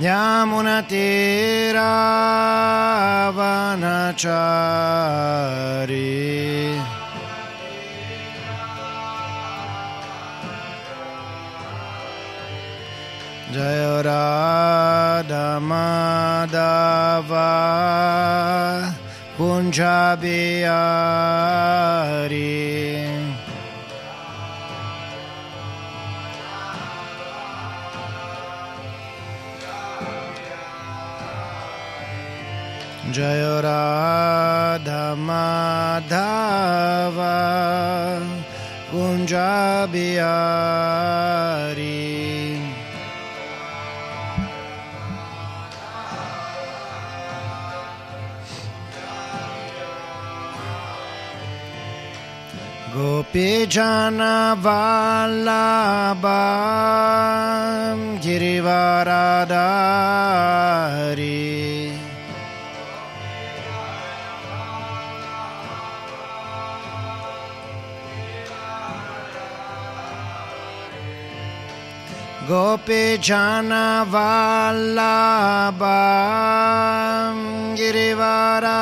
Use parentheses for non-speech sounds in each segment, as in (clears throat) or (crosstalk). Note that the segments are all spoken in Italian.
Yamunatiravanachari Jaya Radha Madhava Kunjabiyari Jaya Radha Madhava Kunjabiyari Gopijana Vallabha Girivaradari Gopijana Vallabha Girivaradari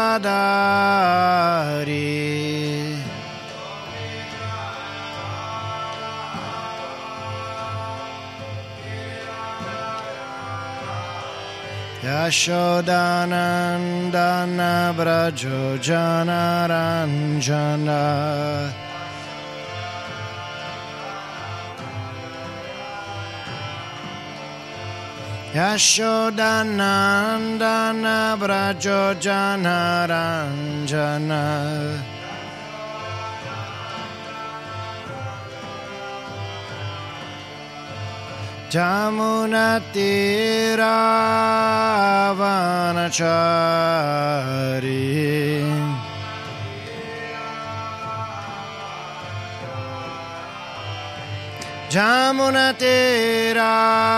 Yashodanandana Yashodanandana Brajo ranjana, Jamunatiravanachari. Jamunatiravanachari.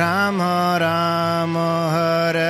Rama Rama, Hare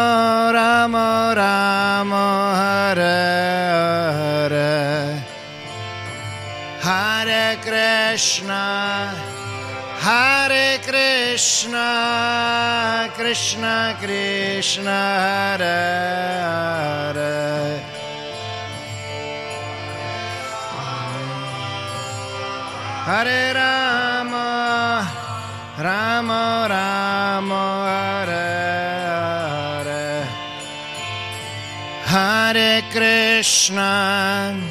Krishna, Krishna Krishna, Hare Hare. Hare Rama, Rama Rama, Hare Hare. Hare Krishna.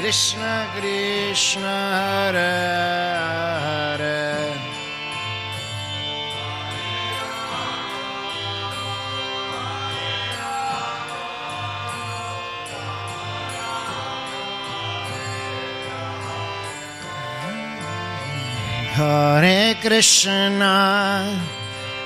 Krishna Krishna Hare Hare. Hare Krishna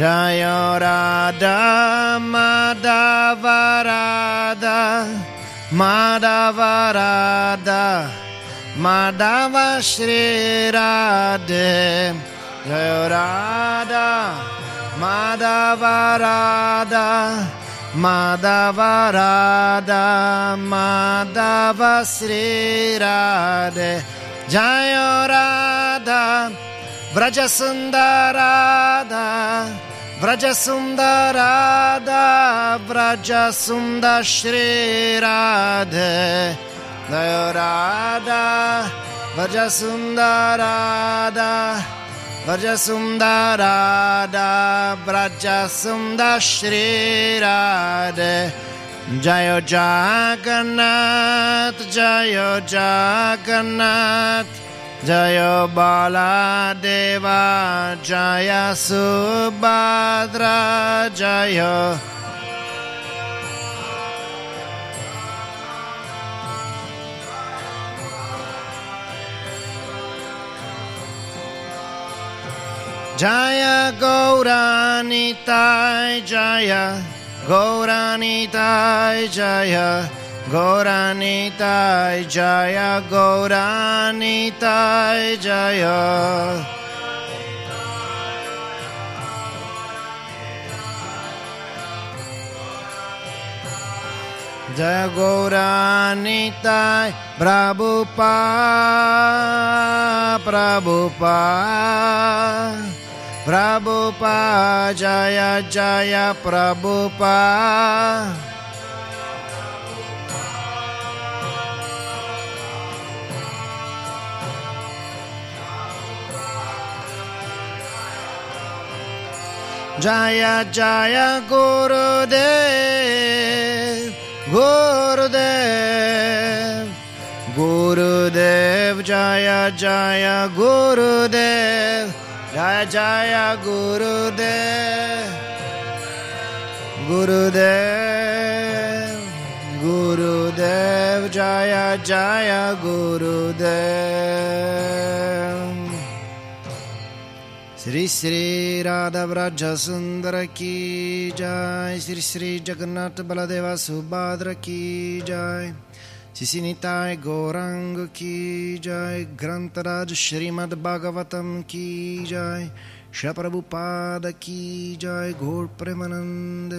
Jaya Radha Madhava Radha Madhava Radha Madhava Shri Radhe. Jaya Radha Madhava Radha Madhava Radha Madhava Shri Radhe. Jaya Radha Vraja Sundarada Vraja Sundarada Vraja Sundar Shri Radhe Jaya Radha Vraja Sundarada Vraja Sundarada Vraja Sundar Shri Radhe Jayo Jagannath Jayo Jagannath Jayo Baladeva Jaya Subhadra Jayo Jaya Gauranitai Jaya Gauranitai Jaya Gauranitai Jaya Gauranitai Jaya. Jaya Gauranitai Prabhupada Prabhupada Prabhupada Jaya Jaya Prabhupada Jaya Jaya Gurudev Gurudev. Gurudev Jaya Jaya Gurudev. Jaya Jaya Gurudev. Gurudev Gurudev Jaya Jaya Gurudev Sri Sri Radha Vraja Sundara Ki Jai. Sri Sri Jagannath Baladeva Subhadra Ki Jai. Sisinitai Gorang Ki Jai. Grantaraj Srimad Bhagavatam Ki Jai. Shri Prabhupada Ki Jai. Gaur Premanande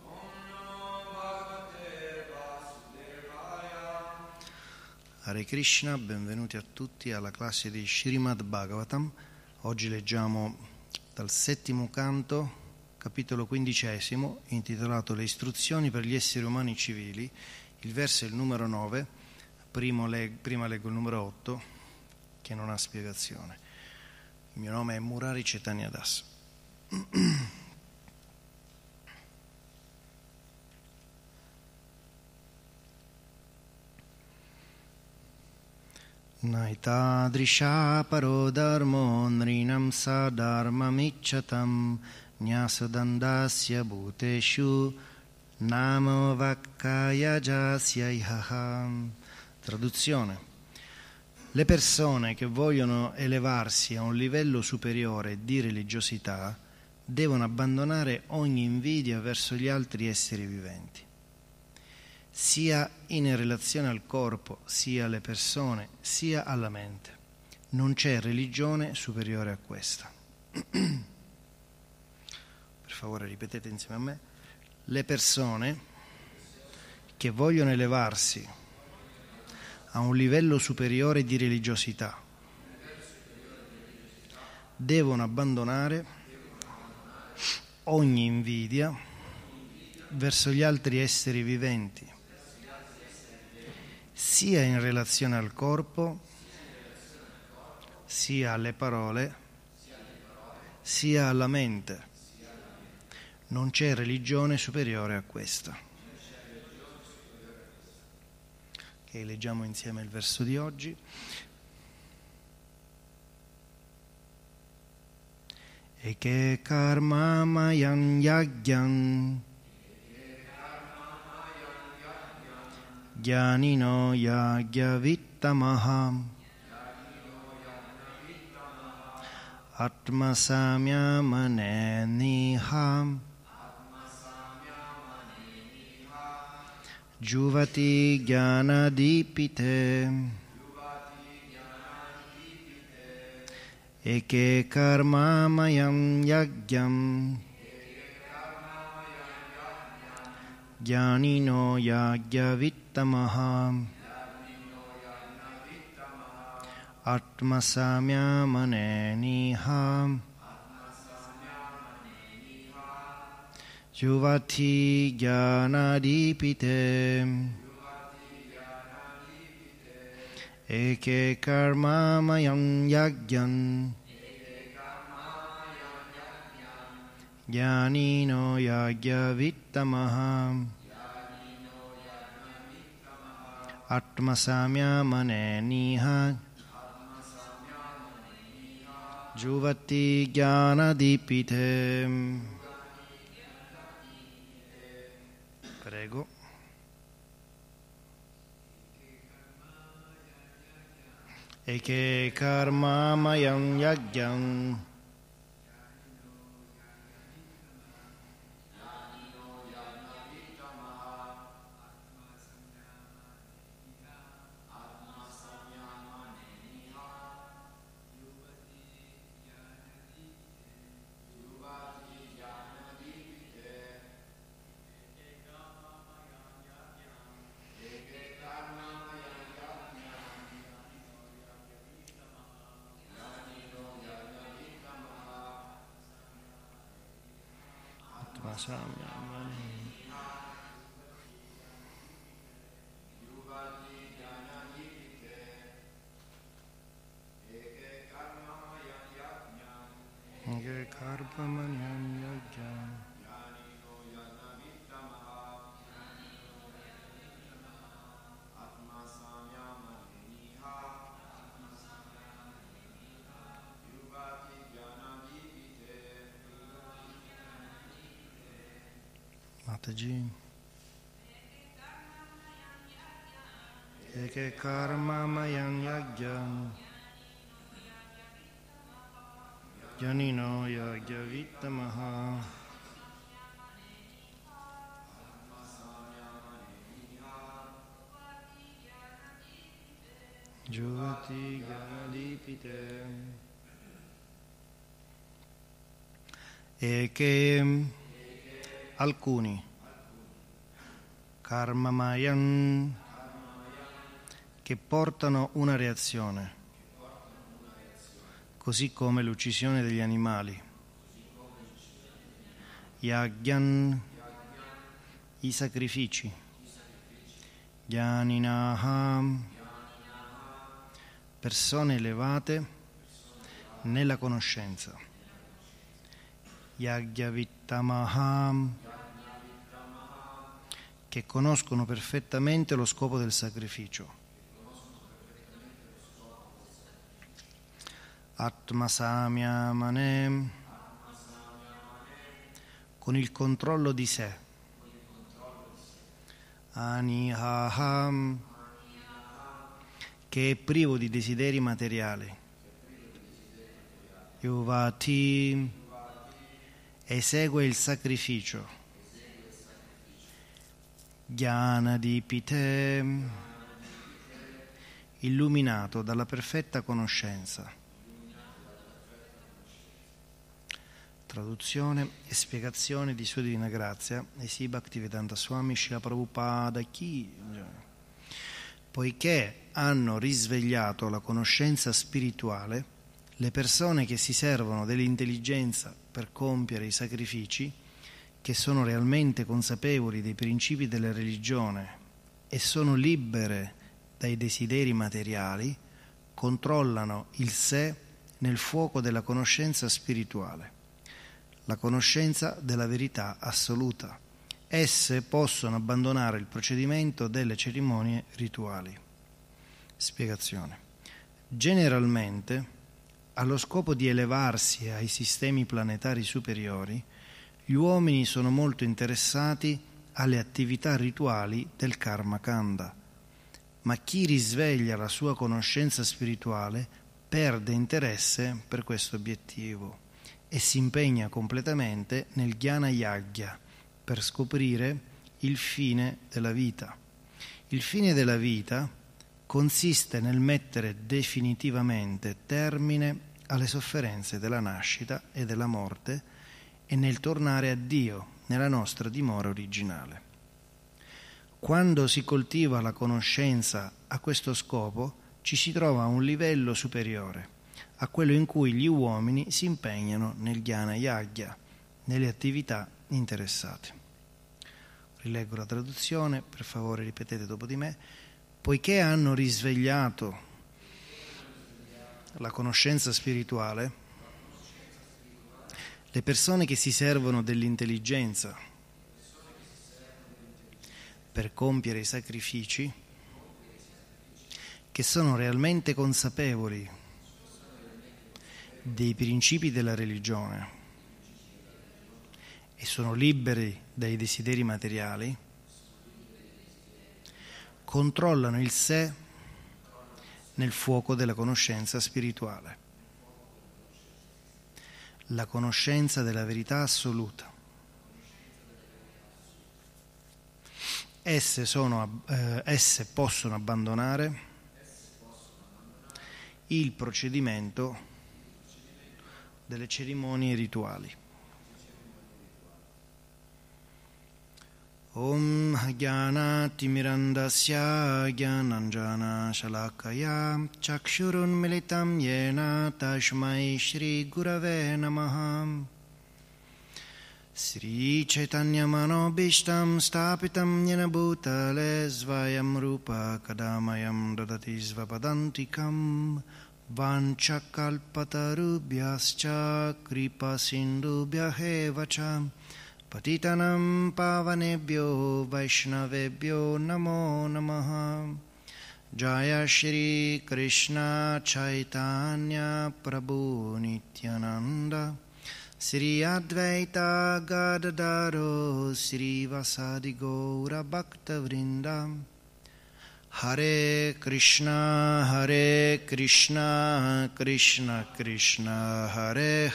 Hare Krishna, benvenuti a tutti alla classe di Srimad Bhagavatam. Oggi leggiamo dal settimo canto, capitolo quindicesimo, intitolato Le istruzioni per gli esseri umani civili. Il verso è il numero 9, leg- prima leggo il numero 8, che non ha spiegazione. Il mio nome è Murari Cetania Das. (clears throat) नैतादृशा परो धर्मो नृणं स धर्ममिच्छतं न्यासदण्डस्य भूतेषु नामो vaccayajasya Traduzione. Le persone che vogliono elevarsi a un livello superiore di religiosità devono abbandonare ogni invidia verso gli altri esseri viventi sia in relazione al corpo, sia alle persone, sia alla mente. Non c'è religione superiore a questa. (clears throat) per favore ripetete insieme a me. Le persone che vogliono elevarsi a un livello superiore di religiosità devono abbandonare ogni invidia verso gli altri esseri viventi sia in relazione al corpo, sia alle parole, sia alla mente. Non c'è religione superiore a questa. Okay, leggiamo insieme il verso di oggi. E che karma mayan yagyan ज्ञानिनो याज्ञवित्तमः आत्मसाम्यमनेनिहाम्। जुवति ज्ञानदीपिते। एके कर्मामयं यज्ञम्। ज्ञानिनो याज्ञवित्तमः। आत्मसाम्यामनेनिह युवति ज्ञानादीपिते। एके कर्मामयं यज्ञन् ज्ञानिनो याज्ञवित्तमः आत्मसाम्यामनेनिह जुवति ज्ञानदीपिते Prego. E che karma mayam yagyam Salam. Eke karma mayan yagyan. Janino yagya vittamaha. Jyoti Ganadipite. E che alcuni karma mayan che portano una reazione, così come l'uccisione degli animali. Yagyan, i sacrifici. Gyaninaham, persone elevate nella conoscenza. Yagyavittamaham, che conoscono perfettamente lo scopo del sacrificio. Atmasamyamane con il controllo di sé. Anihaham che è privo di desideri materiali. Yuvati esegue il sacrificio. Jnana di Pite illuminato dalla perfetta conoscenza. Traduzione e spiegazione di Sua Divina Grazia, Esi Bhaktivedanta Swami Shila Prabhupada Ki. Poiché hanno risvegliato la conoscenza spirituale, le persone che si servono dell'intelligenza per compiere i sacrifici, che sono realmente consapevoli dei principi della religione e sono libere dai desideri materiali, controllano il sé nel fuoco della conoscenza spirituale la conoscenza della verità assoluta. Esse possono abbandonare il procedimento delle cerimonie rituali. Spiegazione. Generalmente, allo scopo di elevarsi ai sistemi planetari superiori, gli uomini sono molto interessati alle attività rituali del Karma Kanda, ma chi risveglia la sua conoscenza spirituale perde interesse per questo obiettivo e si impegna completamente nel Jnana Yagya per scoprire il fine della vita. Il fine della vita consiste nel mettere definitivamente termine alle sofferenze della nascita e della morte e nel tornare a Dio nella nostra dimora originale. Quando si coltiva la conoscenza a questo scopo, ci si trova a un livello superiore a quello in cui gli uomini si impegnano nel Jnana Yagya, nelle attività interessate. Rileggo la traduzione, per favore ripetete dopo di me. Poiché hanno risvegliato la conoscenza spirituale, le persone che si servono dell'intelligenza per compiere i sacrifici, che sono realmente consapevoli dei principi della religione e sono liberi dai desideri materiali, controllano il sé nel fuoco della conoscenza spirituale, la conoscenza della verità assoluta. Esse, sono, eh, esse possono abbandonare il procedimento delle cerimonie rituali. Om Jnanatimirandasya Jnananjana Shalakaya Chakshurun Militam Yena Tashmai Shri Gurave Namaha Sri Chaitanya Manobishtam Stapitam Yena Bhutale Svayam Rupa Kadamayam Dadati Svapadantikam वाञ्छकल्पतरुभ्यश्च कृपसिन्धुभ्यः एव च पतितनं पावनेभ्यो वैष्णवेभ्यो नमो नमः जय श्रीकृष्ण चैतन्य प्रभु नित्यानन्द श्री अद्वैता गदधरो श्रीवसादि गौरभक्तवृन्दम् Hare Krishna, Hare Krishna, Krishna Krishna, Hare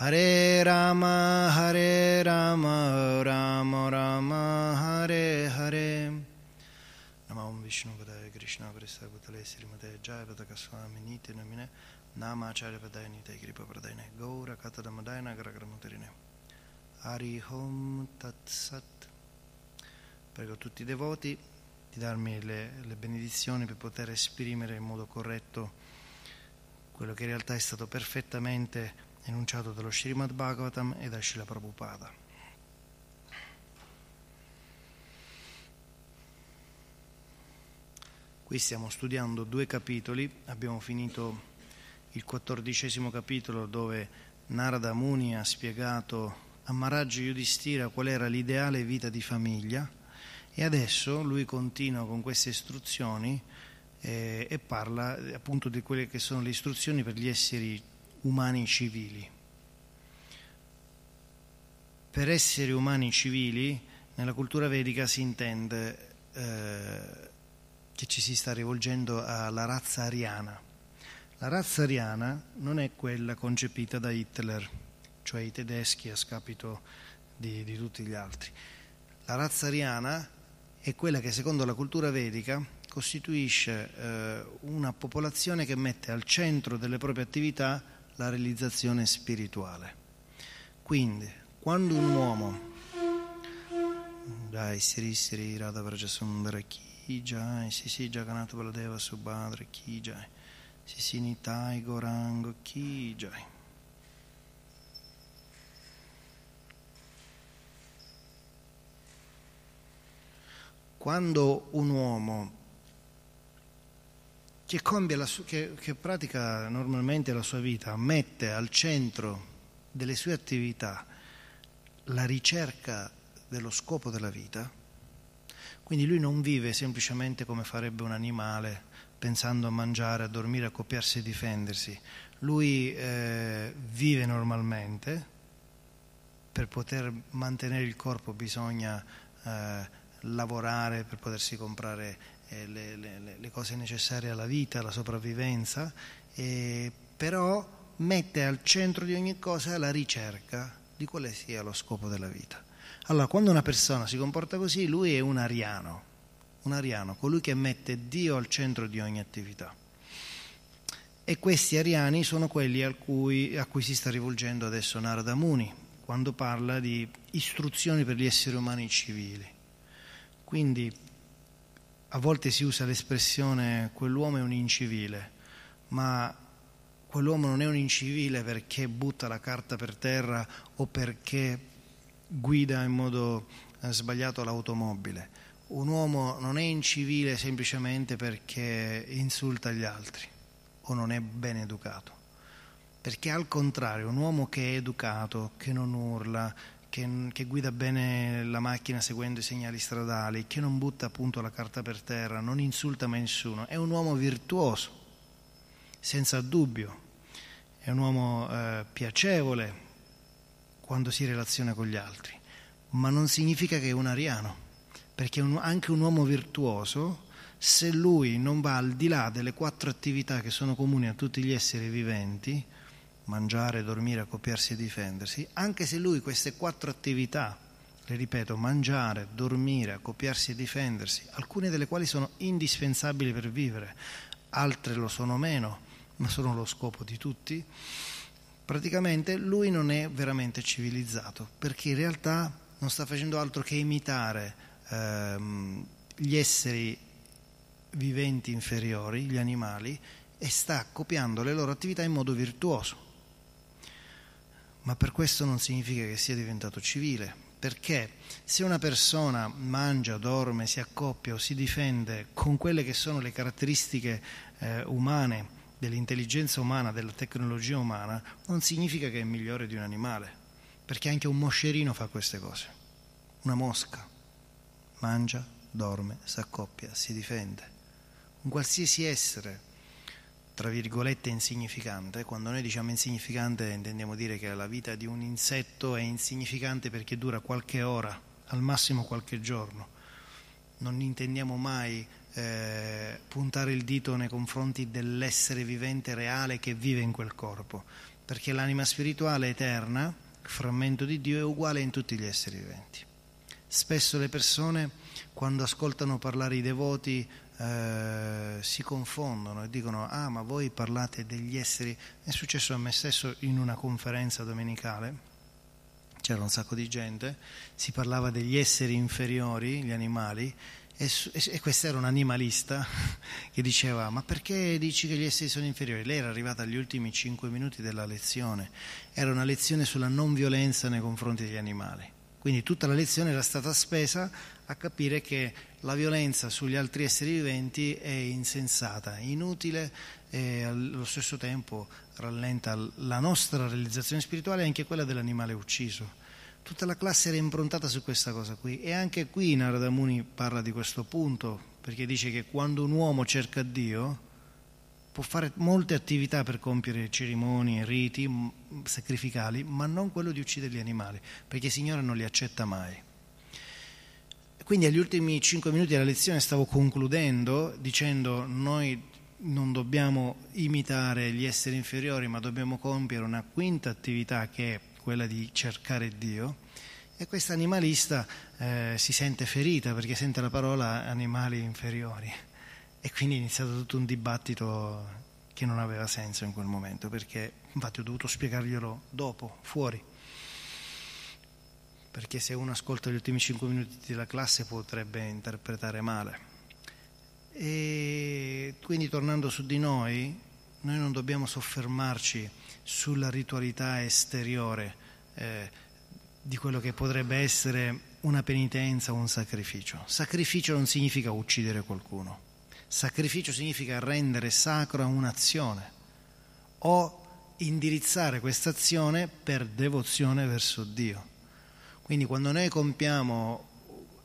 Hare, Rama, Hare Rama, Rama Rama, Hare Hare. Namam Vishnu Padaya Krishna Presta Bhutale Srimate Jaya Pataka Swami Niti Namine Nama Acharya Padaya Nite Kripa Pradayane Gaura Katada Madayana Gragramutarine Hari Hom Tat Sat Prego tutti i devoti di darmi le, le benedizioni per poter esprimere in modo corretto quello che in realtà è stato perfettamente enunciato dallo Srimad Bhagavatam e da Srila Prabhupada. Qui stiamo studiando due capitoli, abbiamo finito il quattordicesimo capitolo dove Narada Muni ha spiegato a Maharaj Yudhishthira qual era l'ideale vita di famiglia e adesso lui continua con queste istruzioni eh, e parla appunto di quelle che sono le istruzioni per gli esseri umani civili. Per esseri umani civili, nella cultura vedica si intende eh, che ci si sta rivolgendo alla razza ariana. La razza ariana non è quella concepita da Hitler, cioè i tedeschi a scapito di, di tutti gli altri. La razza ariana è quella che secondo la cultura vedica costituisce eh, una popolazione che mette al centro delle proprie attività la realizzazione spirituale. Quindi, quando un uomo Jai Siri Siri Radha Vrajasundara Ki Jai Sisi Jagannath Baladeva Subhadra Ki Jai Sisi Nitai Gorango Ki Jai Quando un uomo che, su- che, che pratica normalmente la sua vita mette al centro delle sue attività la ricerca dello scopo della vita, quindi lui non vive semplicemente come farebbe un animale, pensando a mangiare, a dormire, a copiarsi e difendersi. Lui eh, vive normalmente, per poter mantenere il corpo bisogna eh, lavorare per potersi comprare eh, le, le, le, cose necessarie alla vita, alla sopravvivenza, però mette al centro di ogni cosa la ricerca di quale sia lo scopo della vita. Allora, quando una persona si comporta così, lui è un ariano, un ariano, colui che mette Dio al centro di ogni attività. E questi ariani sono quelli cui, a cui si sta rivolgendo adesso Narada Muni, quando parla di istruzioni per gli esseri umani civili. Quindi a volte si usa l'espressione quell'uomo è un incivile, ma quell'uomo non è un incivile perché butta la carta per terra o perché guida in modo eh, sbagliato l'automobile. Un uomo non è incivile semplicemente perché insulta gli altri o non è ben educato. Perché al contrario, un uomo che è educato, che non urla, che, che, guida bene la macchina seguendo i segnali stradali, che non butta appunto la carta per terra, non insulta mai nessuno, è un uomo virtuoso, senza dubbio, è un uomo eh, piacevole, quando si relaziona con gli altri, ma non significa che è un ariano, perché un, anche un uomo virtuoso, se lui non va al di là delle quattro attività che sono comuni a tutti gli esseri viventi, mangiare, dormire, accoppiarsi e difendersi, anche se lui queste quattro attività, le ripeto, mangiare, dormire, accoppiarsi e difendersi, alcune delle quali sono indispensabili per vivere, altre lo sono meno, ma sono lo scopo di tutti, praticamente lui non è veramente civilizzato, perché in realtà non sta facendo altro che imitare ehm, gli esseri viventi inferiori, gli animali, e sta copiando le loro attività in modo virtuoso. Ma per questo non significa che sia diventato civile, perché se una persona mangia, dorme, si accoppia o si difende con quelle che sono le caratteristiche eh, umane, dell'intelligenza umana, della tecnologia umana, non significa che è migliore di un animale, perché anche un moscerino fa queste cose. Una mosca mangia, dorme, si accoppia, si difende. Un qualsiasi essere, tra virgolette, insignificante, quando noi diciamo insignificante intendiamo dire che la vita di un insetto è insignificante perché dura qualche ora, al massimo qualche giorno. Non intendiamo mai eh, puntare il dito nei confronti dell'essere vivente reale che vive in quel corpo, perché l'anima spirituale eterna, frammento di Dio, è uguale in tutti gli esseri viventi. Spesso le persone, quando ascoltano parlare i devoti, eh, si confondono e dicono ah ma voi parlate degli esseri è successo a me stesso in una conferenza domenicale c'era un sacco di gente si parlava degli esseri inferiori gli animali e, e, questo era un animalista (laughs) che diceva ma perché dici che gli esseri sono inferiori? Lei era arrivata agli ultimi cinque minuti della lezione, era una lezione sulla non violenza nei confronti degli animali. Quindi tutta la lezione era stata spesa a capire che la violenza sugli altri esseri viventi è insensata, inutile e allo stesso tempo rallenta la nostra realizzazione spirituale e anche quella dell'animale ucciso. Tutta la classe era improntata su questa cosa qui e anche qui Narada Muni parla di questo punto perché dice che quando un uomo cerca Dio può fare molte attività per compiere cerimonie, riti sacrificali, ma non quello di uccidere gli animali, perché il Signore non li accetta mai. Quindi agli ultimi cinque minuti della lezione stavo concludendo dicendo noi non dobbiamo imitare gli esseri inferiori, ma dobbiamo compiere una quinta attività che è quella di cercare Dio. E questa animalista eh, si sente ferita perché sente la parola animali inferiori. E quindi è iniziato tutto un dibattito che non aveva senso in quel momento, perché infatti ho dovuto spiegarglielo dopo, fuori. Perché se uno ascolta gli ultimi cinque minuti della classe potrebbe interpretare male. E quindi tornando su di noi, noi non dobbiamo soffermarci sulla ritualità esteriore eh, di quello che potrebbe essere una penitenza o un sacrificio. Sacrificio non significa uccidere qualcuno Sacrificio significa rendere sacra un'azione o indirizzare questa azione per devozione verso Dio. Quindi quando noi compiamo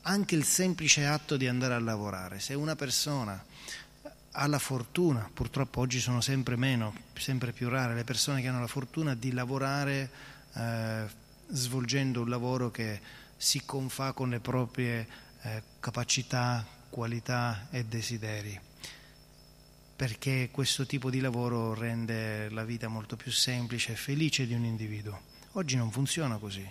anche il semplice atto di andare a lavorare, se una persona ha la fortuna, purtroppo oggi sono sempre meno, sempre più rare le persone che hanno la fortuna di lavorare eh, svolgendo un lavoro che si confà con le proprie eh, capacità, qualità e desideri, perché questo tipo di lavoro rende la vita molto più semplice e felice di un individuo. Oggi non funziona così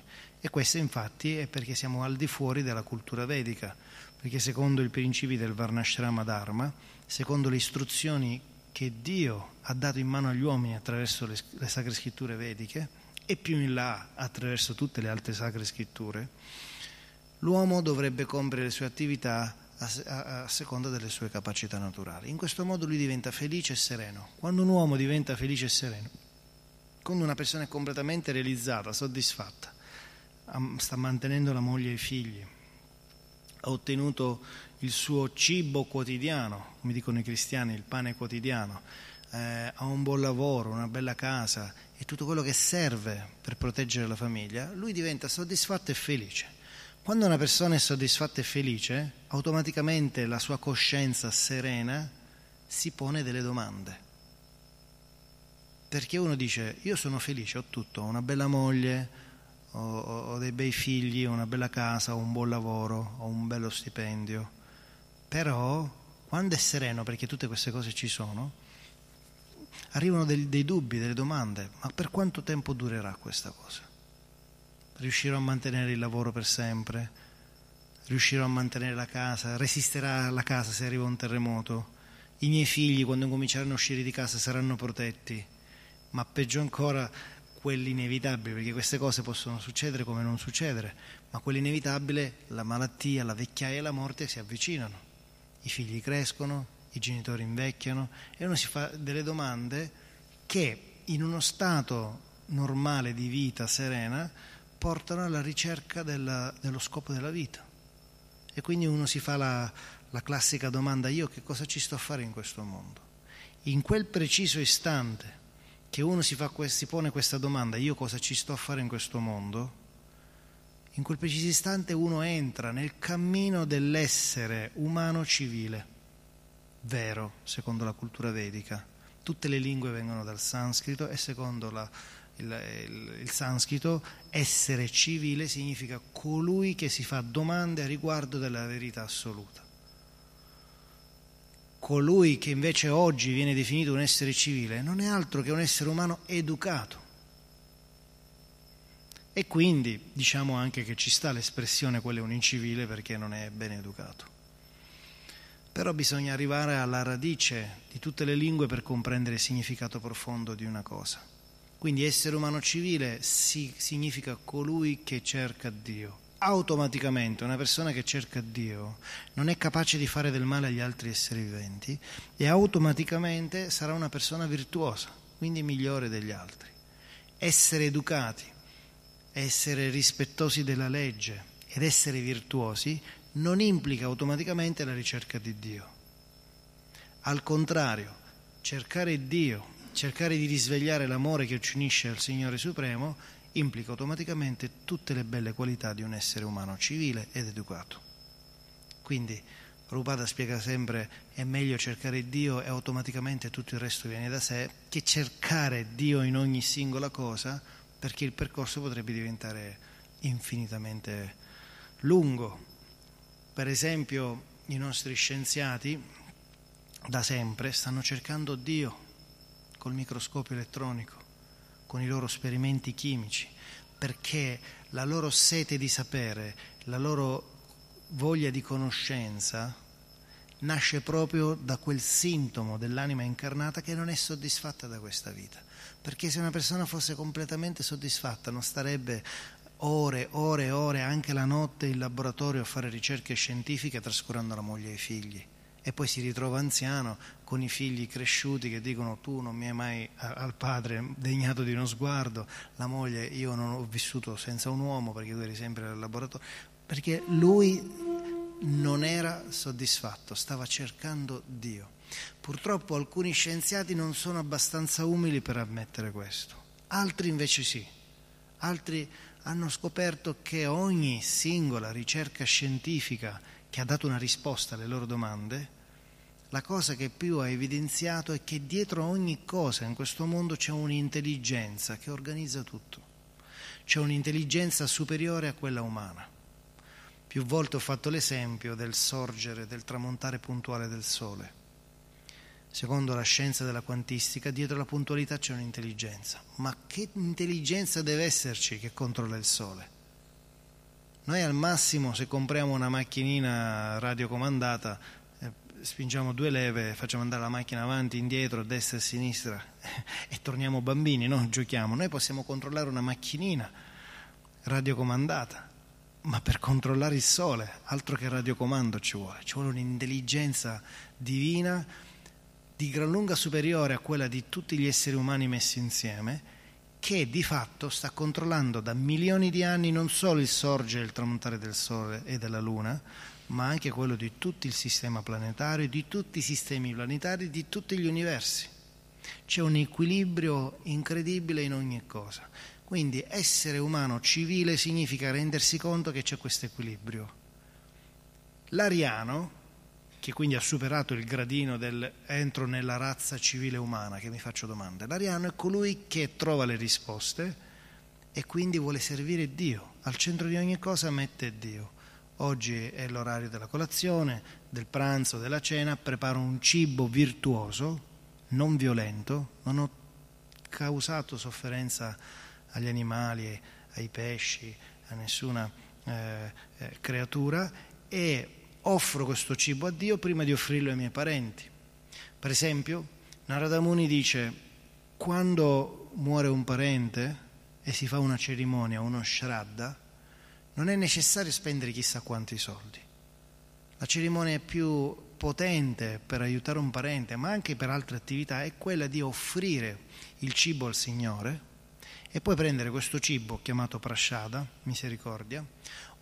e questo infatti è perché siamo al di fuori della cultura vedica, perché secondo i principi del Varnashrama Dharma, secondo le istruzioni che Dio ha dato in mano agli uomini attraverso le, le sacre scritture vediche e più in là attraverso tutte le altre sacre scritture, l'uomo dovrebbe compiere le sue attività a, a, seconda delle sue capacità naturali. In questo modo lui diventa felice e sereno. Quando un uomo diventa felice e sereno, quando una persona è completamente realizzata, soddisfatta, sta mantenendo la moglie e i figli, ha ottenuto il suo cibo quotidiano, come dicono i cristiani, il pane quotidiano, eh, ha un buon lavoro, una bella casa e tutto quello che serve per proteggere la famiglia, lui diventa soddisfatto e felice. Quando una persona è soddisfatta e felice, automaticamente la sua coscienza serena si pone delle domande. Perché uno dice, io sono felice, ho tutto, ho una bella moglie, ho, ho dei bei figli, ho una bella casa, ho un buon lavoro, ho un bello stipendio, però quando è sereno, perché tutte queste cose ci sono, arrivano dei, dei dubbi, delle domande, ma per quanto tempo durerà questa cosa? riuscirò a mantenere il lavoro per sempre, riuscirò a mantenere la casa, resisterà la casa se arriva un terremoto, i miei figli quando cominceranno a uscire di casa saranno protetti, ma peggio ancora quelli inevitabili, perché queste cose possono succedere come non succedere, ma quell'inevitabile, la malattia, la vecchiaia e la morte si avvicinano, i figli crescono, i genitori invecchiano e uno si fa delle domande che in uno stato normale di vita serena portano alla ricerca della, dello scopo della vita. E quindi uno si fa la, la classica domanda, io che cosa ci sto a fare in questo mondo? In quel preciso istante che uno si, fa, si pone questa domanda, io cosa ci sto a fare in questo mondo? In quel preciso istante uno entra nel cammino dell'essere umano civile, vero, secondo la cultura vedica. Tutte le lingue vengono dal sanscrito e secondo la il, il, il sanscrito, essere civile significa colui che si fa domande a riguardo della verità assoluta. Colui che invece oggi viene definito un essere civile non è altro che un essere umano educato. E quindi diciamo anche che ci sta l'espressione quello è un incivile perché non è ben educato. Però bisogna arrivare alla radice di tutte le lingue per comprendere il significato profondo di una cosa. Quindi essere umano civile si, significa colui che cerca Dio. Automaticamente una persona che cerca Dio non è capace di fare del male agli altri esseri viventi e automaticamente sarà una persona virtuosa, quindi migliore degli altri. Essere educati, essere rispettosi della legge ed essere virtuosi non implica automaticamente la ricerca di Dio. Al contrario, cercare Dio cercare di risvegliare l'amore che ci unisce al Signore Supremo implica automaticamente tutte le belle qualità di un essere umano civile ed educato. Quindi Prabhupada spiega sempre è meglio cercare Dio e automaticamente tutto il resto viene da sé che cercare Dio in ogni singola cosa perché il percorso potrebbe diventare infinitamente lungo. Per esempio i nostri scienziati da sempre stanno cercando Dio col microscopio elettronico, con i loro esperimenti chimici, perché la loro sete di sapere, la loro voglia di conoscenza nasce proprio da quel sintomo dell'anima incarnata che non è soddisfatta da questa vita. Perché se una persona fosse completamente soddisfatta non starebbe ore, ore ore, anche la notte in laboratorio a fare ricerche scientifiche trascurando la moglie e i figli. E poi si ritrova anziano con i figli cresciuti che dicono tu non mi hai mai al padre degnato di uno sguardo, la moglie io non ho vissuto senza un uomo perché tu eri sempre al laboratorio, perché lui non era soddisfatto, stava cercando Dio. Purtroppo alcuni scienziati non sono abbastanza umili per ammettere questo, altri invece sì, altri hanno scoperto che ogni singola ricerca scientifica che ha dato una risposta alle loro domande, la cosa che più ha evidenziato è che dietro ogni cosa in questo mondo c'è un'intelligenza che organizza tutto, c'è un'intelligenza superiore a quella umana. Più volte ho fatto l'esempio del sorgere, del tramontare puntuale del Sole. Secondo la scienza della quantistica, dietro la puntualità c'è un'intelligenza. Ma che intelligenza deve esserci che controlla il Sole? Noi al massimo, se compriamo una macchinina radiocomandata, eh, spingiamo due leve, facciamo andare la macchina avanti, indietro, destra e sinistra (laughs) e torniamo bambini, no? Giochiamo. Noi possiamo controllare una macchinina radiocomandata ma per controllare il sole, altro che radiocomando ci vuole, ci vuole un'intelligenza divina di gran lunga superiore a quella di tutti gli esseri umani messi insieme, che di fatto sta controllando da milioni di anni non solo il sorgere e il tramontare del Sole e della Luna, ma anche quello di tutto il sistema planetario, di tutti i sistemi planetari, di tutti gli universi. C'è un equilibrio incredibile in ogni cosa. Quindi essere umano civile significa rendersi conto che c'è questo equilibrio. L'ariano, che quindi ha superato il gradino del entro nella razza civile umana, che mi faccio domande, l'ariano è colui che trova le risposte e quindi vuole servire Dio. Al centro di ogni cosa mette Dio. Oggi è l'orario della colazione, del pranzo, della cena, preparo un cibo virtuoso, non violento, non ho causato sofferenza agli animali, ai pesci, a nessuna eh, eh, creatura e offro questo cibo a Dio prima di offrirlo ai miei parenti. Per esempio, Narada Muni dice, quando muore un parente e si fa una cerimonia, uno shraddha, non è necessario spendere chissà quanti soldi. La cerimonia più potente per aiutare un parente, ma anche per altre attività, è quella di offrire il cibo al Signore e poi prendere questo cibo chiamato prasciada, misericordia,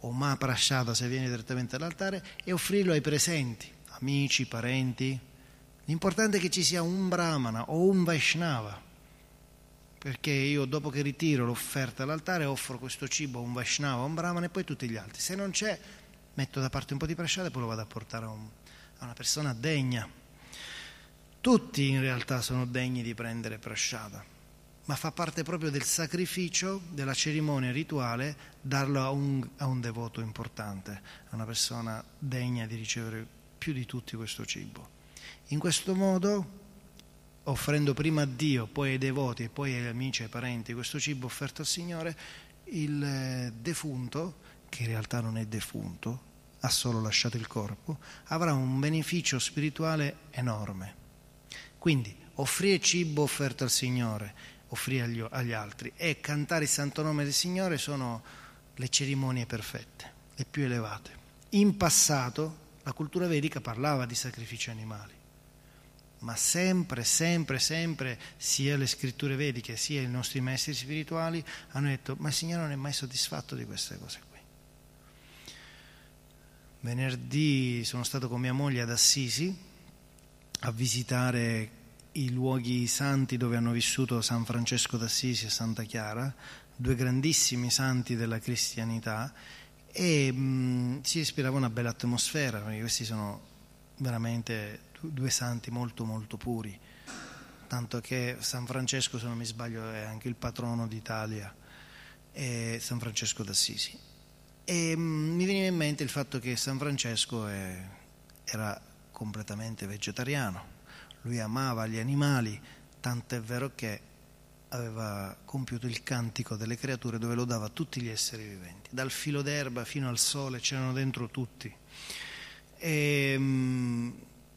o ma prasciada se viene direttamente all'altare, e offrirlo ai presenti, amici, parenti. L'importante è che ci sia un brahmana o un Vaishnava, perché io dopo che ritiro l'offerta all'altare offro questo cibo a un Vaishnava, a un brahmana e poi tutti gli altri. Se non c'è, metto da parte un po' di prasciada e poi lo vado a portare a, un, a una persona degna. Tutti in realtà sono degni di prendere prasciada ma fa parte proprio del sacrificio, della cerimonia rituale, darlo a un, a un devoto importante, a una persona degna di ricevere più di tutti questo cibo. In questo modo, offrendo prima a Dio, poi ai devoti e poi agli amici e ai parenti questo cibo offerto al Signore, il eh, defunto, che in realtà non è defunto, ha solo lasciato il corpo, avrà un beneficio spirituale enorme. Quindi offrire cibo offerto al Signore, offrire agli, agli altri e cantare il santo nome del Signore sono le cerimonie perfette, le più elevate. In passato la cultura vedica parlava di sacrifici animali, ma sempre, sempre, sempre, sia le scritture vediche sia i nostri maestri spirituali hanno detto, ma il Signore non è mai soddisfatto di queste cose qui. Venerdì sono stato con mia moglie ad Assisi a visitare i luoghi santi dove hanno vissuto San Francesco d'Assisi e Santa Chiara, due grandissimi santi della cristianità, e mh, si respirava una bella atmosfera, perché questi sono veramente due santi molto molto puri, tanto che San Francesco, se non mi sbaglio, è anche il patrono d'Italia, e San Francesco d'Assisi. E mm, mi veniva in mente il fatto che San Francesco è, era completamente vegetariano, lui amava gli animali, tanto è vero che aveva compiuto il cantico delle creature dove lo dava a tutti gli esseri viventi, dal filo d'erba fino al sole c'erano dentro tutti. E, mm,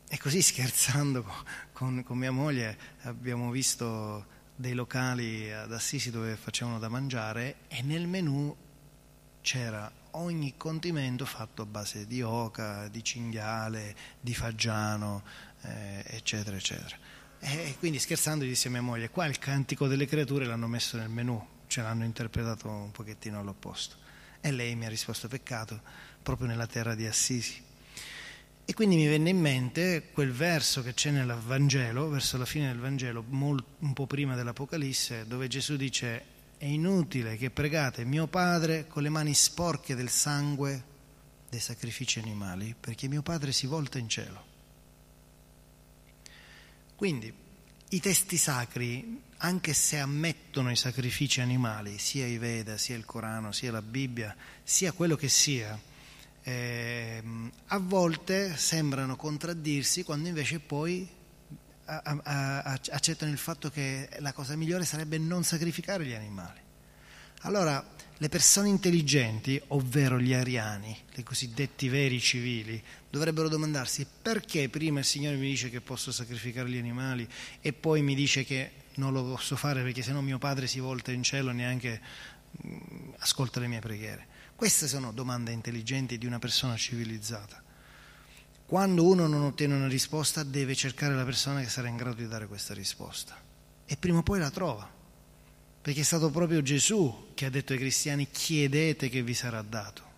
e così (laughs) scherzando con, con, mia moglie abbiamo visto dei locali ad Assisi dove facevano da mangiare e nel menù c'era ogni condimento fatto a base di oca, di cinghiale, di fagiano, eh, eccetera, eccetera. E quindi scherzando gli disse a mia moglie, qua il cantico delle creature l'hanno messo nel menù, ce l'hanno interpretato un pochettino all'opposto. E lei mi ha risposto peccato, proprio nella terra di Assisi. E quindi mi venne in mente quel verso che c'è nel Vangelo, verso la fine del Vangelo, un po' prima dell'Apocalisse, dove Gesù dice è inutile che pregate mio Padre con le mani sporche del sangue dei sacrifici animali, perché mio Padre si volta in cielo. Quindi i testi sacri, anche se ammettono i sacrifici animali, sia i Veda, sia il Corano, sia la Bibbia, sia quello che sia, eh, a volte sembrano contraddirsi quando invece poi a, a, a, accettano il fatto che la cosa migliore sarebbe non sacrificare gli animali. Allora le persone intelligenti, ovvero gli ariani, i cosiddetti veri civili, dovrebbero domandarsi perché prima il Signore mi dice che posso sacrificare gli animali e poi mi dice che non lo posso fare perché sennò mio padre si volta in cielo e neanche mm, ascolta le mie preghiere. Queste sono domande intelligenti di una persona civilizzata. Quando uno non ottiene una risposta deve cercare la persona che sarà in grado di dare questa risposta e prima o poi la trova perché è stato proprio Gesù che ha detto ai cristiani chiedete che vi sarà dato.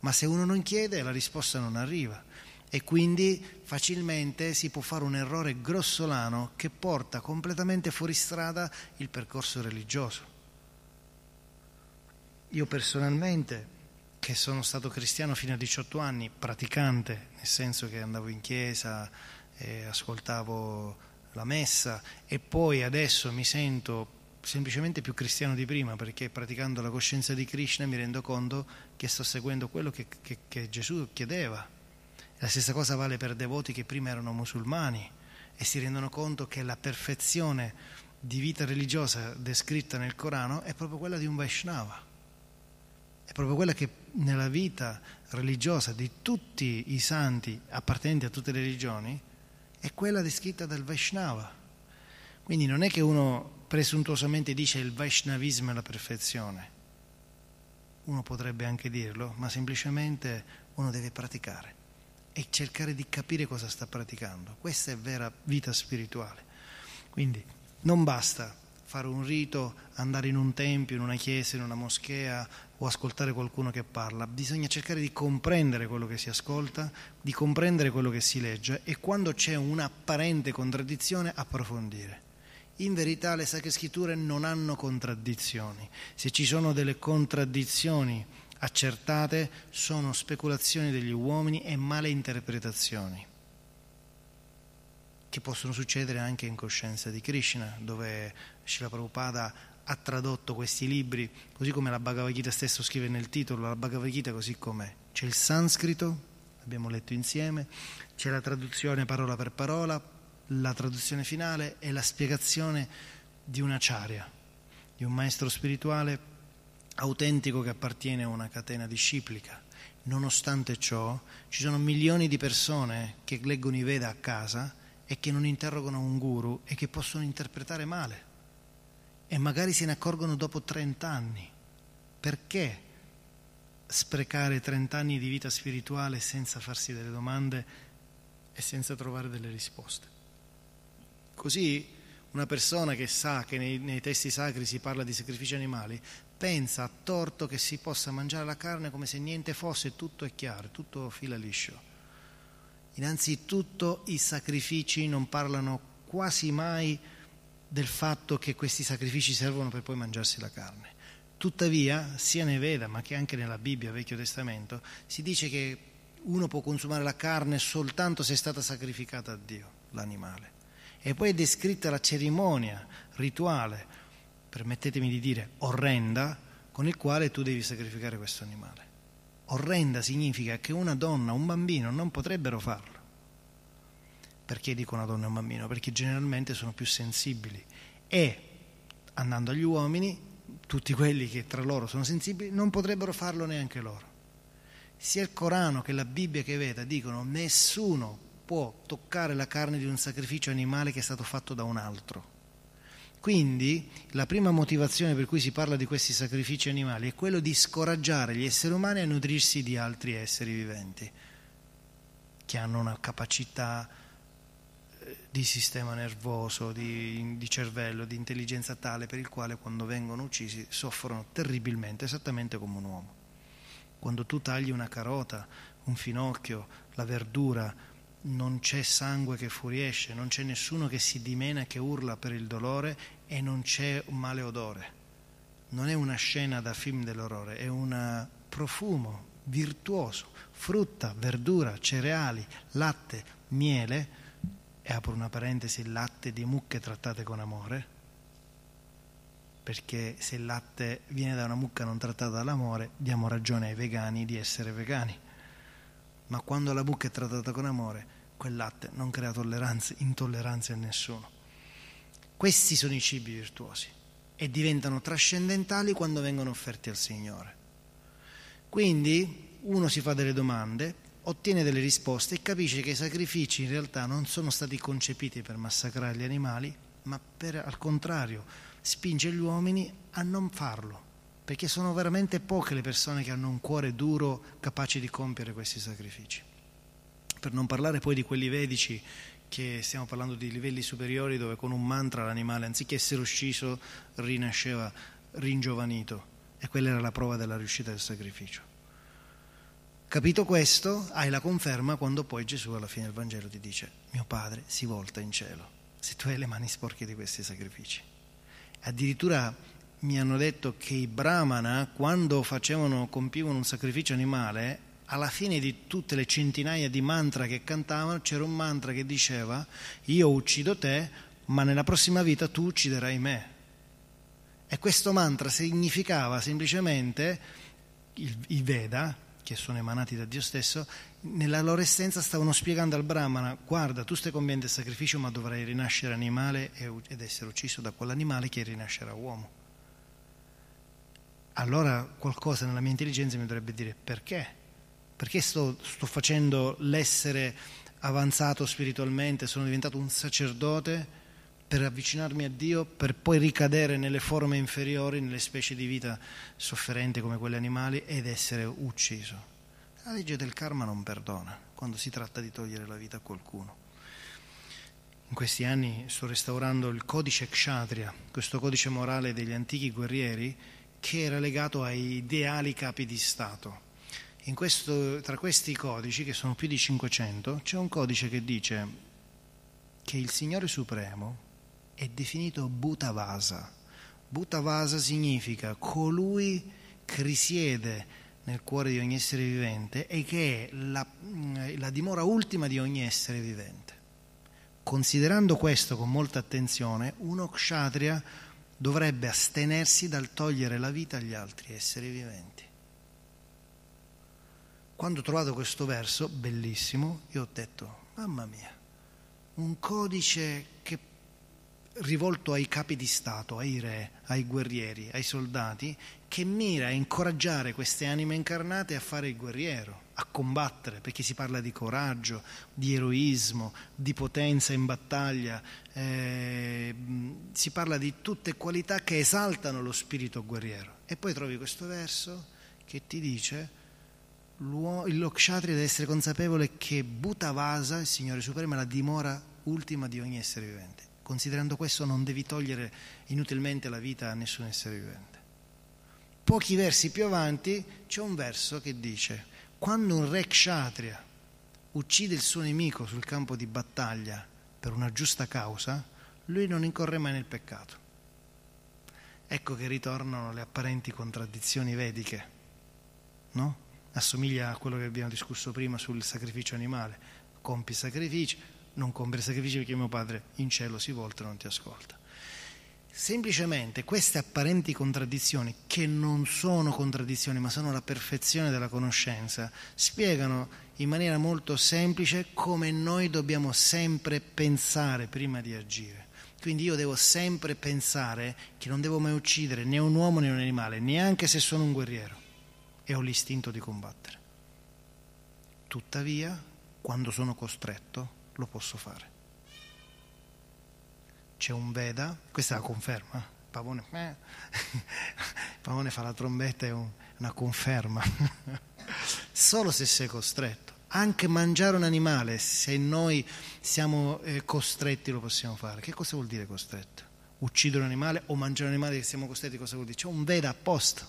Ma se uno non chiede la risposta non arriva e quindi facilmente si può fare un errore grossolano che porta completamente fuori strada il percorso religioso. Io personalmente, che sono stato cristiano fino a 18 anni, praticante, nel senso che andavo in chiesa e ascoltavo la messa e poi adesso mi sento semplicemente più cristiano di prima perché praticando la coscienza di Krishna mi rendo conto che sto seguendo quello che, che, che Gesù chiedeva. La stessa cosa vale per devoti che prima erano musulmani e si rendono conto che la perfezione di vita religiosa descritta nel Corano è proprio quella di un Vaishnava. È proprio quella che nella vita religiosa di tutti i santi appartenenti a tutte le religioni è quella descritta dal Vaishnava. Quindi non è che uno presuntuosamente dice il Vaishnavismo è la perfezione. Uno potrebbe anche dirlo, ma semplicemente uno deve praticare e cercare di capire cosa sta praticando. Questa è vera vita spirituale. Quindi non basta fare un rito, andare in un tempio, in una chiesa, in una moschea o ascoltare qualcuno che parla, bisogna cercare di comprendere quello che si ascolta, di comprendere quello che si legge e quando c'è un'apparente contraddizione approfondire. In verità le sacre scritture non hanno contraddizioni. Se ci sono delle contraddizioni accertate, sono speculazioni degli uomini e male interpretazioni che possono succedere anche in coscienza di Krishna, dove Srila Prabhupada ha tradotto questi libri, così come la Bhagavad Gita stesso scrive nel titolo, la Bhagavad Gita così com'è. C'è il sanscrito, abbiamo letto insieme, c'è la traduzione parola per parola, la traduzione finale è la spiegazione di una charia, di un maestro spirituale autentico che appartiene a una catena disciplica. Nonostante ciò, ci sono milioni di persone che leggono i Veda a casa e che non interrogano un guru e che possono interpretare male. E magari se ne accorgono dopo 30 anni. Perché sprecare 30 anni di vita spirituale senza farsi delle domande e senza trovare delle risposte? Così una persona che sa che nei, nei, testi sacri si parla di sacrifici animali pensa a torto che si possa mangiare la carne come se niente fosse, tutto è chiaro, tutto fila liscio. Innanzitutto i sacrifici non parlano quasi mai del fatto che questi sacrifici servono per poi mangiarsi la carne. Tuttavia, sia nei Veda ma che anche nella Bibbia, Vecchio Testamento, si dice che uno può consumare la carne soltanto se è stata sacrificata a Dio, l'animale. E poi è descritta la cerimonia rituale, permettetemi di dire orrenda, con il quale tu devi sacrificare questo animale. Orrenda significa che una donna, un bambino non potrebbero farlo. Perché dico una donna e un bambino? Perché generalmente sono più sensibili e andando agli uomini, tutti quelli che tra loro sono sensibili non potrebbero farlo neanche loro. Sia il Corano che la Bibbia che Veda dicono nessuno può toccare la carne di un sacrificio animale che è stato fatto da un altro. Quindi la prima motivazione per cui si parla di questi sacrifici animali è quello di scoraggiare gli esseri umani a nutrirsi di altri esseri viventi che hanno una capacità di sistema nervoso, di, di, cervello, di intelligenza tale per il quale quando vengono uccisi soffrono terribilmente, esattamente come un uomo. Quando tu tagli una carota, un finocchio, la verdura, non c'è sangue che fuoriesce, non c'è nessuno che si dimena, che urla per il dolore e non c'è un male odore. Non è una scena da film dell'orrore, è un profumo virtuoso, frutta, verdura, cereali, latte, miele e apro una parentesi, latte di mucche trattate con amore, perché se il latte viene da una mucca non trattata dall'amore, diamo ragione ai vegani di essere vegani. Ma quando la mucca è trattata con amore, quel latte non crea tolleranze, intolleranze a nessuno. Questi sono i cibi virtuosi e diventano trascendentali quando vengono offerti al Signore. Quindi uno si fa delle domande ottiene delle risposte e capisce che i sacrifici in realtà non sono stati concepiti per massacrare gli animali, ma per, al contrario spinge gli uomini a non farlo, perché sono veramente poche le persone che hanno un cuore duro capace di compiere questi sacrifici. Per non parlare poi di quelli vedici che stiamo parlando di livelli superiori dove con un mantra l'animale anziché essere ucciso rinasceva ringiovanito e quella era la prova della riuscita del sacrificio. Capito questo, hai la conferma quando poi Gesù alla fine del Vangelo ti dice, mio padre si volta in cielo, se tu hai le mani sporche di questi sacrifici. Addirittura mi hanno detto che i brahmana, quando facevano, compivano un sacrificio animale, alla fine di tutte le centinaia di mantra che cantavano, c'era un mantra che diceva, io uccido te, ma nella prossima vita tu ucciderai me. E questo mantra significava semplicemente, il, i Veda, che sono emanati da Dio stesso, nella loro essenza stavano spiegando al Brahmana, guarda, tu stai compiendo il sacrificio, ma dovrai rinascere animale ed essere ucciso da quell'animale che rinascerà uomo. Allora qualcosa nella mia intelligenza mi dovrebbe dire perché? Perché sto, sto facendo l'essere avanzato spiritualmente, sono diventato un sacerdote per avvicinarmi a Dio, per poi ricadere nelle forme inferiori, nelle specie di vita sofferente come quelle animali ed essere ucciso. La legge del karma non perdona quando si tratta di togliere la vita a qualcuno. In questi anni sto restaurando il codice Kshatriya, questo codice morale degli antichi guerrieri che era legato ai ideali capi di Stato. Questo, tra questi codici, che sono più di 500, c'è un codice che dice che il Signore Supremo è definito Bhutavasa. Bhutavasa significa colui che risiede nel cuore di ogni essere vivente e che è la, la dimora ultima di ogni essere vivente. Considerando questo con molta attenzione, uno kshatriya dovrebbe astenersi dal togliere la vita agli altri esseri viventi. Quando ho trovato questo verso, bellissimo, io ho detto, mamma mia, un codice che rivolto ai capi di Stato, ai re, ai guerrieri, ai soldati, che mira a incoraggiare queste anime incarnate a fare il guerriero, a combattere, perché si parla di coraggio, di eroismo, di potenza in battaglia, eh, si parla di tutte qualità che esaltano lo spirito guerriero. E poi trovi questo verso che ti dice il Lokshatri deve essere consapevole che Bhutavasa, il Signore Supremo, è la dimora ultima di ogni essere vivente considerando questo non devi togliere inutilmente la vita a nessun essere vivente. Pochi versi più avanti c'è un verso che dice, quando un re kshatriya uccide il suo nemico sul campo di battaglia per una giusta causa, lui non incorre mai nel peccato. Ecco che ritornano le apparenti contraddizioni vediche, no? assomiglia a quello che abbiamo discusso prima sul sacrificio animale. Compi sacrifici, non compiere sacrifici perché mio padre in cielo si volta e non ti ascolta. Semplicemente queste apparenti contraddizioni, che non sono contraddizioni ma sono la perfezione della conoscenza, spiegano in maniera molto semplice come noi dobbiamo sempre pensare prima di agire. Quindi io devo sempre pensare che non devo mai uccidere né un uomo né un animale, neanche se sono un guerriero e ho l'istinto di combattere. Tuttavia, quando sono costretto, lo posso fare c'è un Veda, questa è la conferma, Pavone, eh. (laughs) Pavone fa la trombetta, è un, una conferma, (laughs) solo se sei costretto. Anche mangiare un animale, se noi siamo eh, costretti lo possiamo fare. Che cosa vuol dire costretto? Uccidere un animale o mangiare un animale che siamo costretti, cosa vuol dire? C'è un Veda apposta.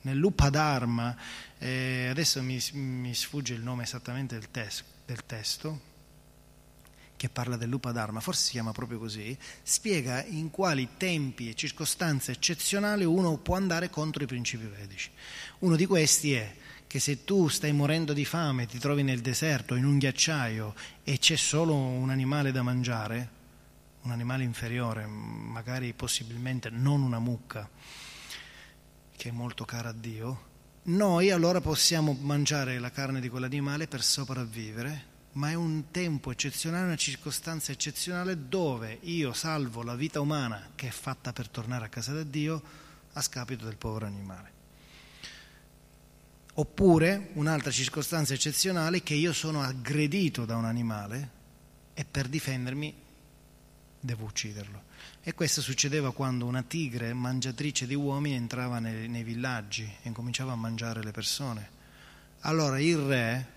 Nell'Upadharma, eh, adesso mi, mi, sfugge il nome esattamente del, tes- del testo, che parla dell'Upadharma, forse si chiama proprio così, spiega in quali tempi e circostanze eccezionali uno può andare contro i principi vedici. Uno di questi è che se tu stai morendo di fame, ti trovi nel deserto, in un ghiacciaio e c'è solo un animale da mangiare, un animale inferiore, magari possibilmente non una mucca, che è molto cara a Dio, noi allora possiamo mangiare la carne di quell'animale per sopravvivere ma è un tempo eccezionale, una circostanza eccezionale dove io salvo la vita umana che è fatta per tornare a casa da Dio a scapito del povero animale. Oppure un'altra circostanza eccezionale che io sono aggredito da un animale e per difendermi devo ucciderlo. E questo succedeva quando una tigre mangiatrice di uomini entrava nei, nei villaggi e incominciava a mangiare le persone. Allora il re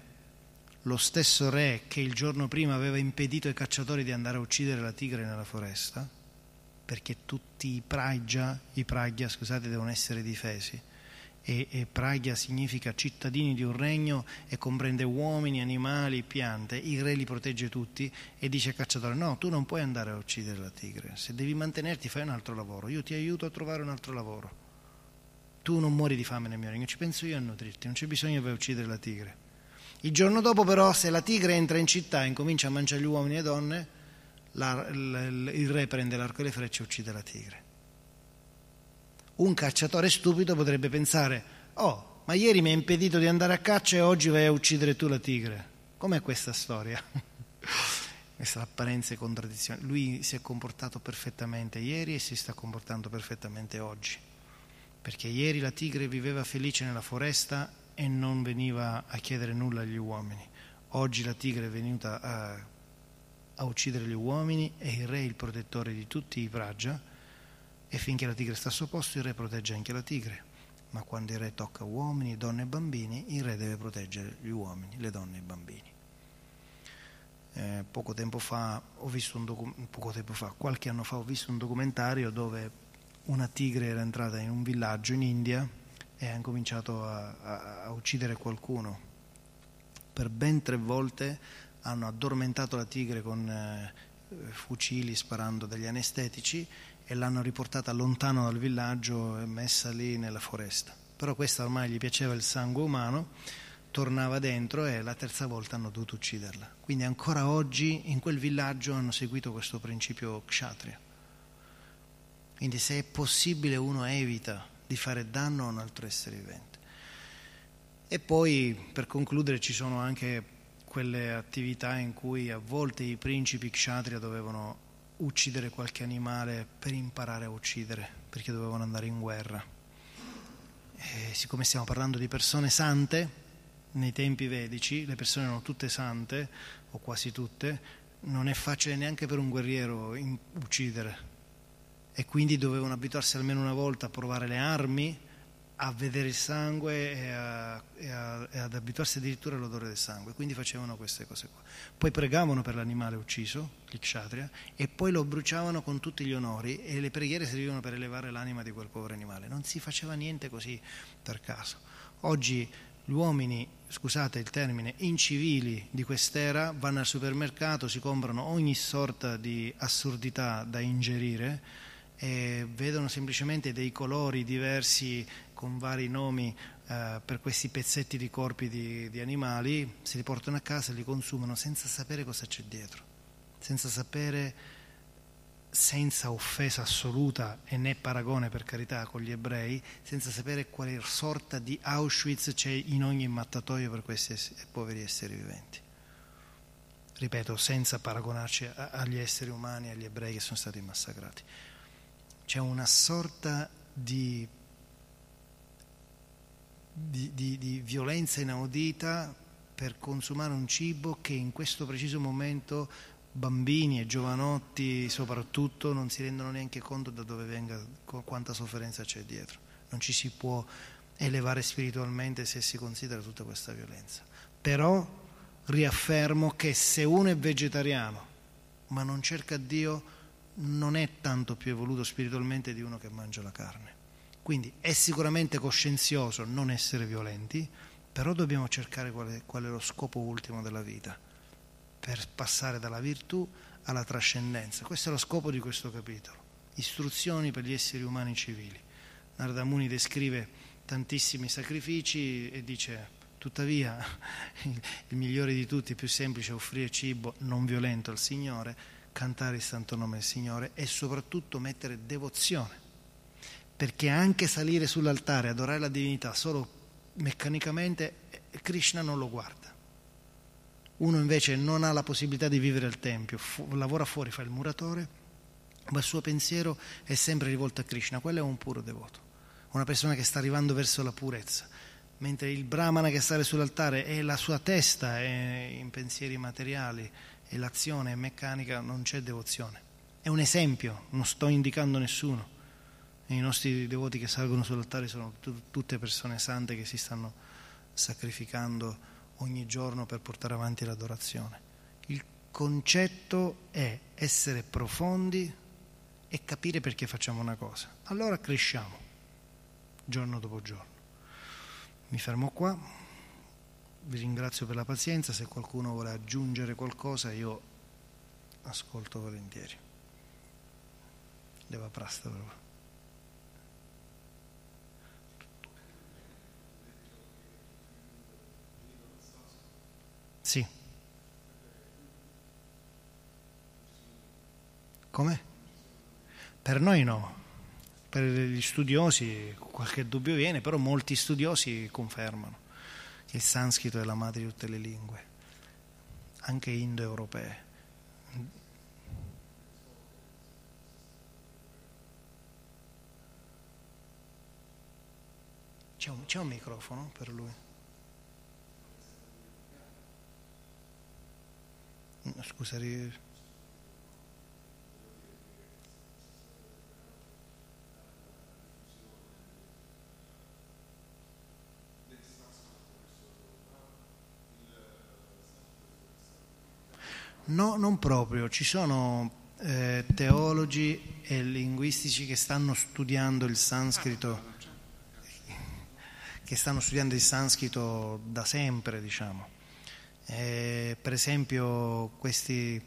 lo stesso re che il giorno prima aveva impedito ai cacciatori di andare a uccidere la tigre nella foresta, perché tutti i pragya, i pragya scusate, devono essere difesi. E, e pragya significa cittadini di un regno e comprende uomini, animali, piante. Il re li protegge tutti e dice al cacciatore: No, tu non puoi andare a uccidere la tigre. Se devi mantenerti, fai un altro lavoro. Io ti aiuto a trovare un altro lavoro. Tu non muori di fame nel mio regno, ci penso io a nutrirti, non c'è bisogno di uccidere la tigre. Il giorno dopo però se la tigre entra in città e incomincia a mangiare gli uomini e donne, la, il, il re prende l'arco e le frecce e uccide la tigre. Un cacciatore stupido potrebbe pensare, oh, ma ieri mi hai impedito di andare a caccia e oggi vai a uccidere tu la tigre. Com'è questa storia? (laughs) questa è l'apparenza e contraddizione. Lui si è comportato perfettamente ieri e si sta comportando perfettamente oggi. Perché ieri la tigre viveva felice nella foresta e non veniva a chiedere nulla agli uomini. Oggi la tigre è venuta a, a uccidere gli uomini e il re è il protettore di tutti i Vraja e finché la tigre sta a suo posto il re protegge anche la tigre. Ma quando il re tocca uomini, donne e bambini, il re deve proteggere gli uomini, le donne e i bambini. Eh, poco tempo fa documentario, poco tempo fa, qualche anno fa ho visto un documentario dove una tigre era entrata in un villaggio in India e ha incominciato a, a, a uccidere qualcuno. Per ben tre volte hanno addormentato la tigre con eh, fucili sparando degli anestetici e l'hanno riportata lontano dal villaggio e messa lì nella foresta. Però questa ormai gli piaceva il sangue umano, tornava dentro e la terza volta hanno dovuto ucciderla. Quindi ancora oggi in quel villaggio hanno seguito questo principio kshatriya. Quindi se è possibile uno evita di fare danno a un altro essere vivente. E poi per concludere ci sono anche quelle attività in cui a volte i principi kshatriya dovevano uccidere qualche animale per imparare a uccidere, perché dovevano andare in guerra. E siccome stiamo parlando di persone sante, nei tempi vedici le persone erano tutte sante, o quasi tutte, non è facile neanche per un guerriero uccidere, e quindi dovevano abituarsi almeno una volta a provare le armi, a vedere il sangue e, a, e, a, e ad abituarsi addirittura all'odore del sangue. Quindi facevano queste cose qua. Poi pregavano per l'animale ucciso, il kshatriya, e poi lo bruciavano con tutti gli onori e le preghiere servivano per elevare l'anima di quel povero animale. Non si faceva niente così per caso. Oggi gli uomini, scusate il termine, incivili di quest'era vanno al supermercato, si comprano ogni sorta di assurdità da ingerire e vedono semplicemente dei colori diversi con vari nomi eh, per questi pezzetti di corpi di, di animali, si li portano a casa e li consumano senza sapere cosa c'è dietro, senza sapere senza offesa assoluta e né paragone per carità con gli ebrei, senza sapere quale sorta di Auschwitz c'è in ogni mattatoio per questi poveri esseri viventi. Ripeto, senza paragonarci agli esseri umani, agli ebrei che sono stati massacrati. C'è una sorta di, di, di, di violenza inaudita per consumare un cibo che in questo preciso momento bambini e giovanotti soprattutto non si rendono neanche conto da dove venga, quanta sofferenza c'è dietro. Non ci si può elevare spiritualmente se si considera tutta questa violenza. Però riaffermo che se uno è vegetariano ma non cerca Dio, non è tanto più evoluto spiritualmente di uno che mangia la carne. Quindi è sicuramente coscienzioso non essere violenti, però dobbiamo cercare qual è, qual è lo scopo ultimo della vita per passare dalla virtù alla trascendenza. Questo è lo scopo di questo capitolo. Istruzioni per gli esseri umani civili. Narada Muni descrive tantissimi sacrifici e dice tuttavia (laughs) il migliore di tutti, il più semplice, è offrire cibo non violento al Signore, cantare il santo nome del Signore e soprattutto mettere devozione. Perché anche salire sull'altare, adorare la divinità solo meccanicamente, Krishna non lo guarda. Uno invece non ha la possibilità di vivere al Tempio, fu- lavora fuori, fa il muratore, ma il suo pensiero è sempre rivolto a Krishna, quello è un puro devoto, una persona che sta arrivando verso la purezza, mentre il brahmana che sta sull'altare è la sua testa, è in pensieri materiali e l'azione è meccanica, non c'è devozione. È un esempio, non sto indicando nessuno. I nostri devoti che salgono sull'altare sono t- tutte persone sante che si stanno sacrificando ogni giorno per portare avanti l'adorazione. Il concetto è essere profondi e capire perché facciamo una cosa. Allora cresciamo, giorno dopo giorno. Mi fermo qua, vi ringrazio per la pazienza, se qualcuno vuole aggiungere qualcosa io ascolto volentieri. Deva prasta proprio. Sì. Come? Per noi no, per gli studiosi qualche dubbio viene, però molti studiosi confermano il sanscrito è la madre di tutte le lingue, anche indoeuropee. C'è un, c'è un microfono per lui? Scusa, No, non proprio, ci sono eh, teologi e linguistici che stanno studiando il sanscrito, che stanno studiando il sanscrito da sempre, diciamo. Eh, per esempio questi,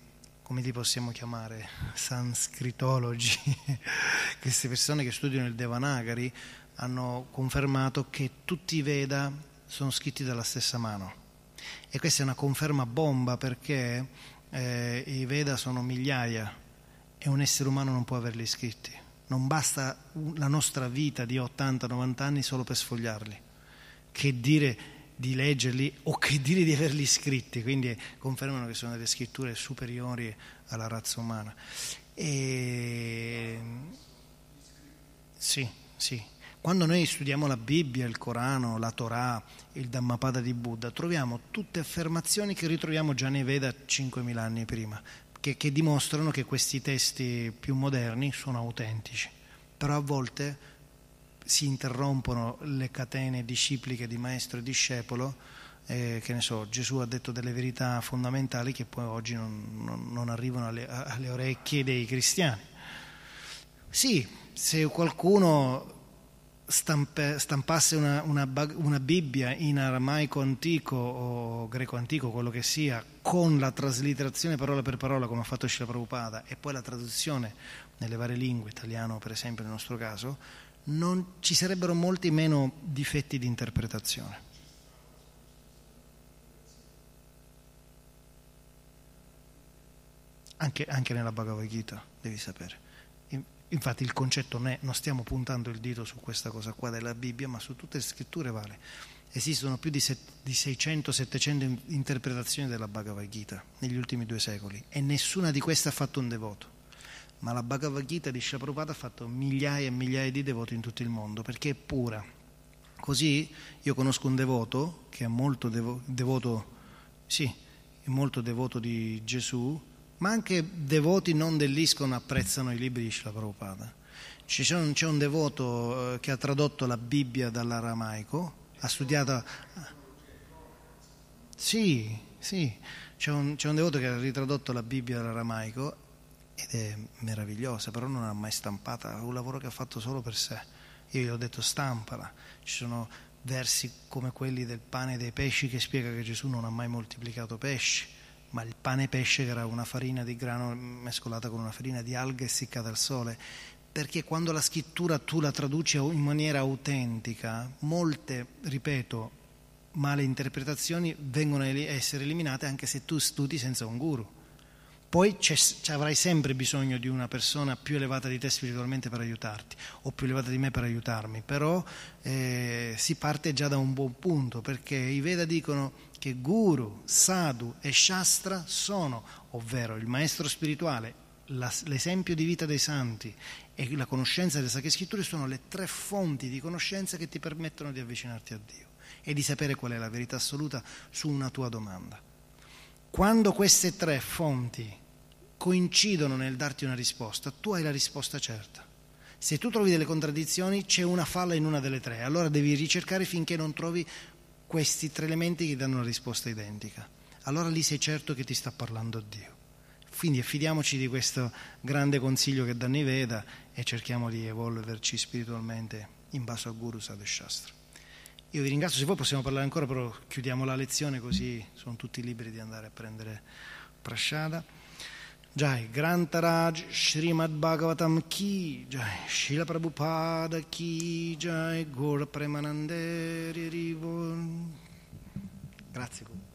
come li possiamo chiamare, (laughs) sanscritologi, (laughs) queste persone che studiano il Devanagari hanno confermato che tutti i Veda sono scritti dalla stessa mano. E questa è una conferma bomba perché eh, i Veda sono migliaia e un essere umano non può averli scritti. Non basta la nostra vita di 80-90 anni solo per sfogliarli. Che dire di leggerli o che dire di averli scritti, quindi confermano che sono delle scritture superiori alla razza umana. E... Sì, sì. Quando noi studiamo la Bibbia, il Corano, la Torah, il Dhammapada di Buddha, troviamo tutte affermazioni che ritroviamo già nei Veda 5.000 anni prima, che, che dimostrano che questi testi più moderni sono autentici. Però a volte si interrompono le catene discipliche di maestro e discepolo, eh, che ne so, Gesù ha detto delle verità fondamentali che poi oggi non, non, non arrivano alle, alle, orecchie dei cristiani. Sì, se qualcuno stampe, stampasse una, una, una, Bibbia in aramaico antico o greco antico, quello che sia, con la traslitterazione parola per parola come ha fatto Shila Prabhupada e poi la traduzione nelle varie lingue, italiano per esempio nel nostro caso, non ci sarebbero molti meno difetti di interpretazione. Anche, anche nella Bhagavad Gita, devi sapere. Infatti il concetto non è, non stiamo puntando il dito su questa cosa qua della Bibbia, ma su tutte le scritture vale. Esistono più di, di 600-700 interpretazioni della Bhagavad Gita negli ultimi due secoli e nessuna di queste ha fatto un devoto. Ma la Bhagavad Gita di Prabhupada ha fatto migliaia e migliaia di devoti in tutto il mondo perché è pura. Così io conosco un devoto che è molto devo, devoto, sì, è molto devoto di Gesù, ma anche devoti non dell'ISCON apprezzano i libri di Srila Prabhupada. C'è un, devoto eh, che ha tradotto la Bibbia dall'aramaico ha studiato... Sì, sì, c'è un, un devoto che ha ritradotto la Bibbia dall'aramaico ed è meravigliosa, però non l'ha mai stampata, è un lavoro che ha fatto solo per sé. Io gli ho detto stampala, ci sono versi come quelli del pane e dei pesci che spiega che Gesù non ha mai moltiplicato pesci, ma il pane e pesce era una farina di grano mescolata con una farina di alghe essiccata al sole perché quando la scrittura tu la traduci in maniera autentica, molte, ripeto, male interpretazioni vengono a essere eliminate anche se tu studi senza un guru. Poi avrai sempre bisogno di una persona più elevata di te spiritualmente per aiutarti, o più elevata di me per aiutarmi, però eh, si parte già da un buon punto, perché i Veda dicono che Guru, Sadhu e Shastra sono, ovvero il maestro spirituale, l'esempio di vita dei santi e la conoscenza delle Sacre Scritture sono le tre fonti di conoscenza che ti permettono di avvicinarti a Dio e di sapere qual è la verità assoluta su una tua domanda. Quando queste tre fonti coincidono nel darti una risposta, tu hai la risposta certa. Se tu trovi delle contraddizioni, c'è una falla in una delle tre, allora devi ricercare finché non trovi questi tre elementi che danno una risposta identica. Allora lì sei certo che ti sta parlando Dio. Quindi affidiamoci di questo grande consiglio che danno Veda e cerchiamo di evolverci spiritualmente in base al Guru Sadhu Shastra. Io vi ringrazio, se voi possiamo parlare ancora, però chiudiamo la lezione così sono tutti liberi di andare a prendere Prashada. Jai, Grantaraj, Srimad Bhagavatam Ki, Jai, Shila Prabhupada Ki, Jai, Gora Premananderi Rivo. Grazie.